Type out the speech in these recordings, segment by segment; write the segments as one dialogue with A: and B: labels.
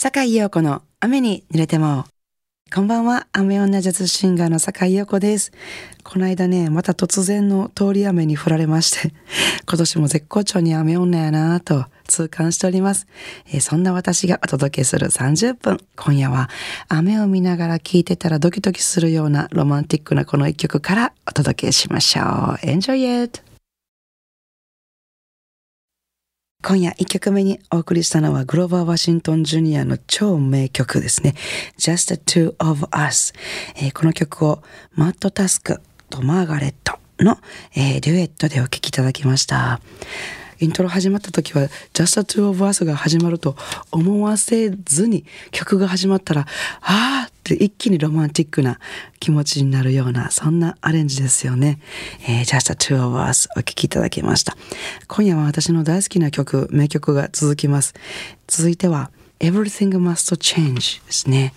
A: 坂井陽子の雨に濡れても。こんばんは、雨女ジャズシンガーの坂井陽子です。この間ね、また突然の通り雨に降られまして、今年も絶好調に雨女やなぁと痛感しております、えー、そんな私がお届けする30分。今夜は雨を見ながら聴いてたらドキドキするようなロマンティックなこの一曲からお届けしましょう。Enjoy it! 今夜1曲目にお送りしたのはグローバー・ワシントン・ジュニアの超名曲ですね。Just the Two of Us、えー、この曲をマット・タスクとマーガレットの、えー、デュエットでお聴きいただきました。イントロ始まった時は Just the Two of Us が始まると思わせずに曲が始まったらああって一気にロマンティックな気持ちになるようなそんなアレンジですよね。えー、Just the Two of Us お聴きいただきました。今夜は私の大好きな曲、名曲が続きます。続いては Everything Must Change ですね。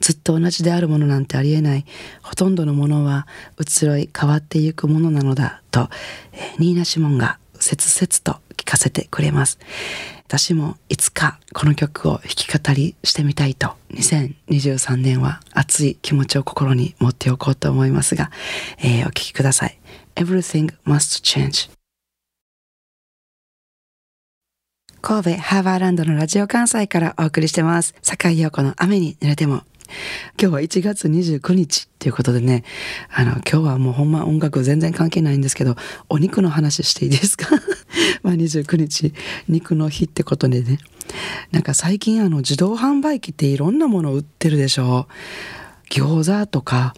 A: ずっと同じであるものなんてありえない。ほとんどのものは移ろい変わっていくものなのだと、えー、ニーナ・シモンが切々と聞かせてくれます。私もいつかこの曲を弾き語りしてみたいと2023年は熱い気持ちを心に持っておこうと思いますが、えー、お聴きください。Everything must change 神戸ハーバーランドのラジオ関西からお送りしてます。坂井陽子の雨に濡れても今日は1月29日っていうことでね、あの、今日はもうほんま音楽全然関係ないんですけど、お肉の話していいですか？まあ29日、肉の日ってことでね。なんか最近あの自動販売機っていろんなもの売ってるでしょ？餃子とか、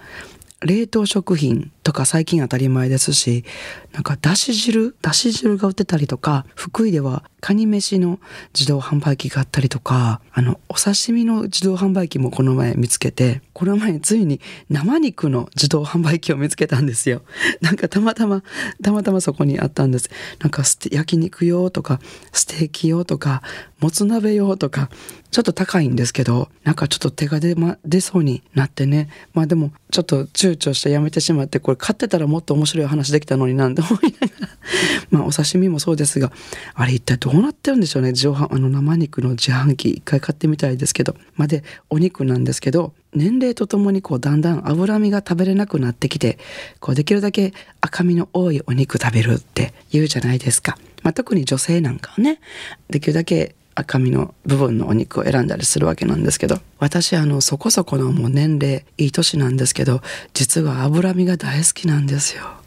A: 冷凍食品とか最近当たり前ですし、なんかだし汁、だし汁が売ってたりとか、福井ではカニ飯の自動販売機があったりとか、あの、お刺身の自動販売機もこの前見つけて、この前ついに生肉の自動販売機を見つけたんですよ。なんかたまたま、たまたまそこにあったんです。なんか焼肉用とか、ステーキ用とか、もつ鍋用とか、ちょっと高いんですけど、なんかちょっと手が出,、ま、出そうになってね。まあでも、ちょっと躊躇してやめてしまって、これ買ってたらもっと面白い話できたのになんて思いながら。まあお刺身もそうですが、あれ一体どうなってるんでしょうね。上あの生肉の自販機一回買ってみたいですけど。まあで、お肉なんですけど、年齢とともにこうだんだん脂身が食べれなくなってきて、こうできるだけ赤身の多いお肉食べるって言うじゃないですか。まあ、特に女性なんかはね、できるだけ赤身の部分のお肉を選んだりするわけなんですけど私あのそこそこのもう年齢いい年なんですけど実は脂身が大好きなんですよ。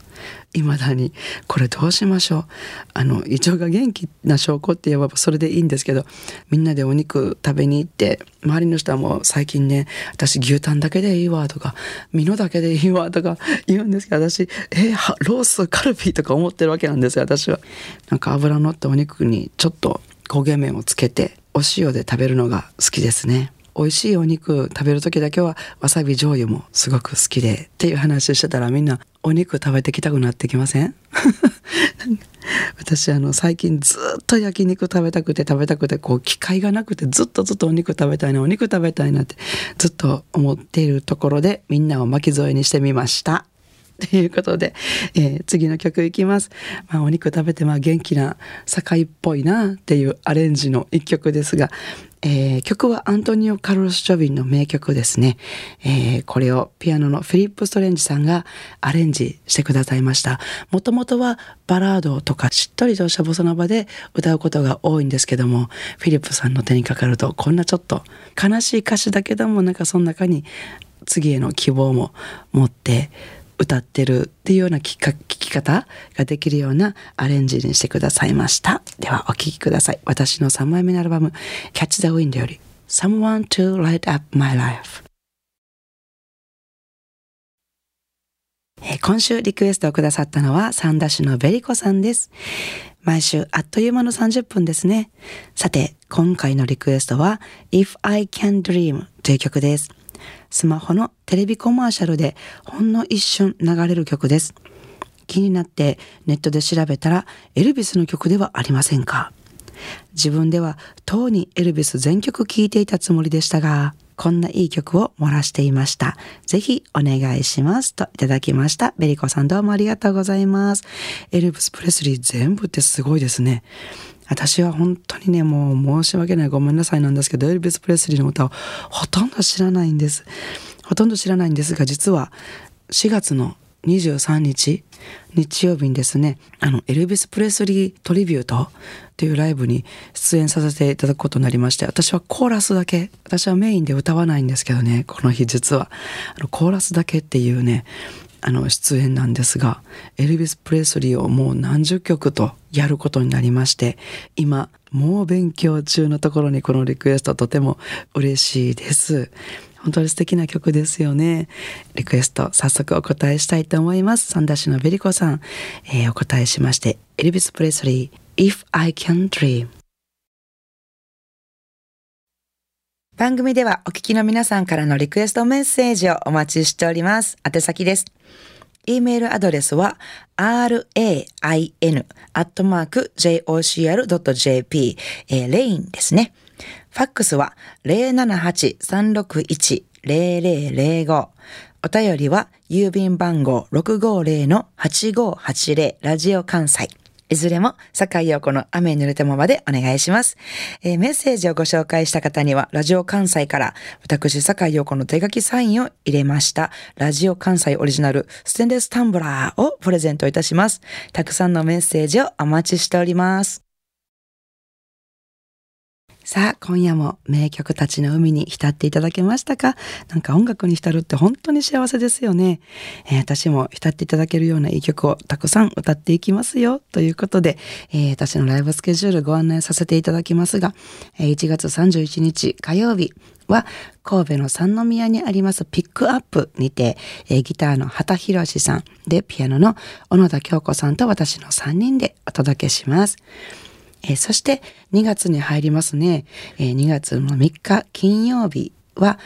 A: 未だにこれどうしましょうあの胃腸が元気な証拠って言えばそれでいいんですけどみんなでお肉食べに行って周りの人はもう最近ね私牛タンだけでいいわとか身のだけでいいわとか 言うんですけど私えー、ロースカルビーとか思ってるわけなんですよ私は。なんか油のったお肉にちょっと焦げ目をつけてお塩で食べるのが好きですね。美味しいお肉食べる時だけはわさび醤油もすごく好きでっていう話してたらみんなお肉食べてきたくなってきません？私あの最近ずっと焼肉食べたくて食べたくてこう機会がなくてずっとずっとお肉食べたいなお肉食べたいなってずっと思っているところでみんなを巻き添えにしてみました。ということで、えー、次の曲いきます。まあ、お肉食べてまあ元気な堺っぽいなっていうアレンジの一曲ですが、えー、曲はアントニオ・カルロス・ジョビンの名曲ですね、えー、これをピアノのフィリップ・ストレンジさんがアレンジしてくださいました。もともとはバラードとかしっとりとしたボサノバで歌うことが多いんですけども、フィリップさんの手にかかるとこんなちょっと悲しい歌詞だけどもなんかその中に次への希望も持って歌ってるっていうような聞き方ができるようなアレンジにしてくださいました。ではお聴きください。私の3枚目のアルバム Catch the Wind より Someone to Light Up My Life 今週リクエストをくださったのは三田市のベリコさんです。毎週あっという間の30分ですね。さて、今回のリクエストは If I Can Dream という曲です。スマホのテレビコマーシャルでほんの一瞬流れる曲です。気になってネットで調べたらエルビスの曲ではありませんか？自分ではとうにエルビス全曲聴いていたつもりでしたが、こんないい曲を漏らしていました。ぜひお願いします。といただきました。ベリコさんどうもありがとうございます。エルビス・プレスリー全部ってすごいですね。私は本当にね、もう申し訳ないごめんなさいなんですけど、エルビス・プレスリーの歌をほとんど知らないんです。ほとんど知らないんですが、実は4月の23日、日曜日にですね、あの、エルビス・プレスリートリビュートっていうライブに出演させていただくことになりまして、私はコーラスだけ、私はメインで歌わないんですけどね、この日実は、あのコーラスだけっていうね、あの出演なんですがエルビス・プレスリーをもう何十曲とやることになりまして今もう勉強中のところにこのリクエストとても嬉しいです本当に素敵な曲ですよね。リクエスト早速お答えしたいと思います。サンダーシのベリコさん、えー、お答えしまして、エルビス・プレスリー、If I Can Dream。番組ではお聞きの皆さんからのリクエストメッセージをお待ちしております。宛先です。e メールアドレスは rain.jocr.jp、えー、レインですね。ファックスは078-361-0005。お便りは郵便番号650-8580ラジオ関西。いずれも、坂井陽子の雨に濡れてもまでお願いします、えー、メッセージをご紹介した方には、ラジオ関西から、私、坂井陽子の手書きサインを入れました、ラジオ関西オリジナルステンレスタンブラーをプレゼントいたします。たくさんのメッセージをお待ちしております。さあ、今夜も名曲たちの海に浸っていただけましたか？なんか音楽に浸るって本当に幸せですよね、えー、私も浸っていただけるようないい曲をたくさん歌っていきますよ。ということで、えー、私のライブスケジュールご案内させていただきますが、え、1月31日火曜日、は神戸の三宮にありますピックアップにて、えー、ギターの畑博さんでピアノの小野田京子さんと私の3人でお届けします。えー、そして2月に入りますね、えー、2月の3日金曜日は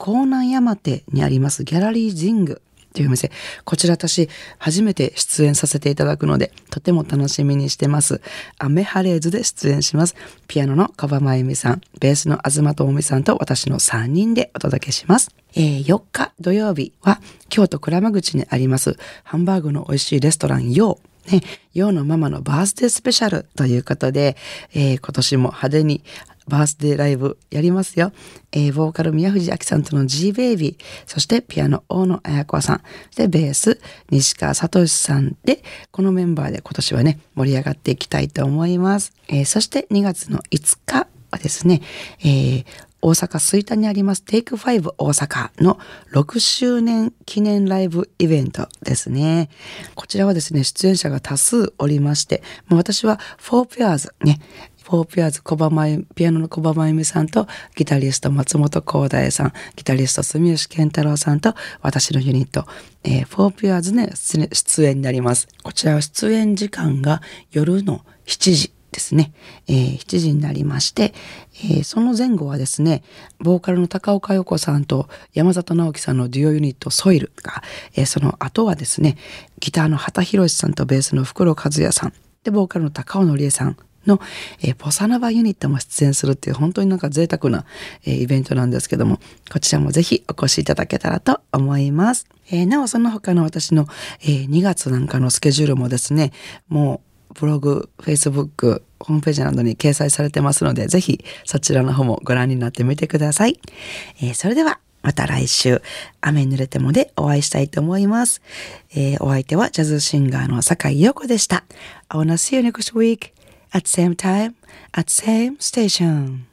A: 江南山手にありますギャラリージングというお店。こちら私初めて出演させていただくのでとても楽しみにしてます。アメハレーズで出演します。ピアノのカバマユミさん、ベースの東智美さんと私の3人でお届けします。えー、4日土曜日は京都倉間口にありますハンバーグの美味しいレストランヨーね、ヨのママのバースデースペシャルということで、えー、今年も派手にバースデーライブやりますよ。えー、ボーカル宮藤明さんとの G ベイビー、そしてピアノ大野彩子さん、で、ベース西川聡さんで、このメンバーで今年はね、盛り上がっていきたいと思います。えー、そして2月の5日はですね、えー、大阪吹田にありますテイク5大阪の6周年記念ライブイベントですね。こちらはですね、出演者が多数おりまして、もう私は4 pairs ね、フォーピアーズ小葉真ピアノの小葉真由美さんとギタリスト松本光大さんギタリスト住吉健太郎さんと私のユニット、えー、フォーピアーズね出演になりますこちらは出演時間が夜の7時ですね、えー、7時になりまして、えー、その前後はですね、ボーカルの高岡洋子さんと山里直樹さんのデュオユニットソイルが、えー、その後はですね、ギターの畑博さんとベースの袋和也さん、で、ボーカルの高尾のりえさんの、えー、ポサナバユニットも出演するっていう本当になんか贅沢な、えー、イベントなんですけども、こちらもぜひお越しいただけたらと思います。えー、なおその他の私の、えー、2月なんかのスケジュールもですね、もうブログ、フェイスブック、ホームページなどに掲載されてますので、ぜひそちらの方もご覧になってみてください。えー、それでは、また来週、雨に濡れてもでお会いしたいと思います。えー、お相手はジャズシンガーの坂井陽子でした。I wanna see you next week at same time at same station.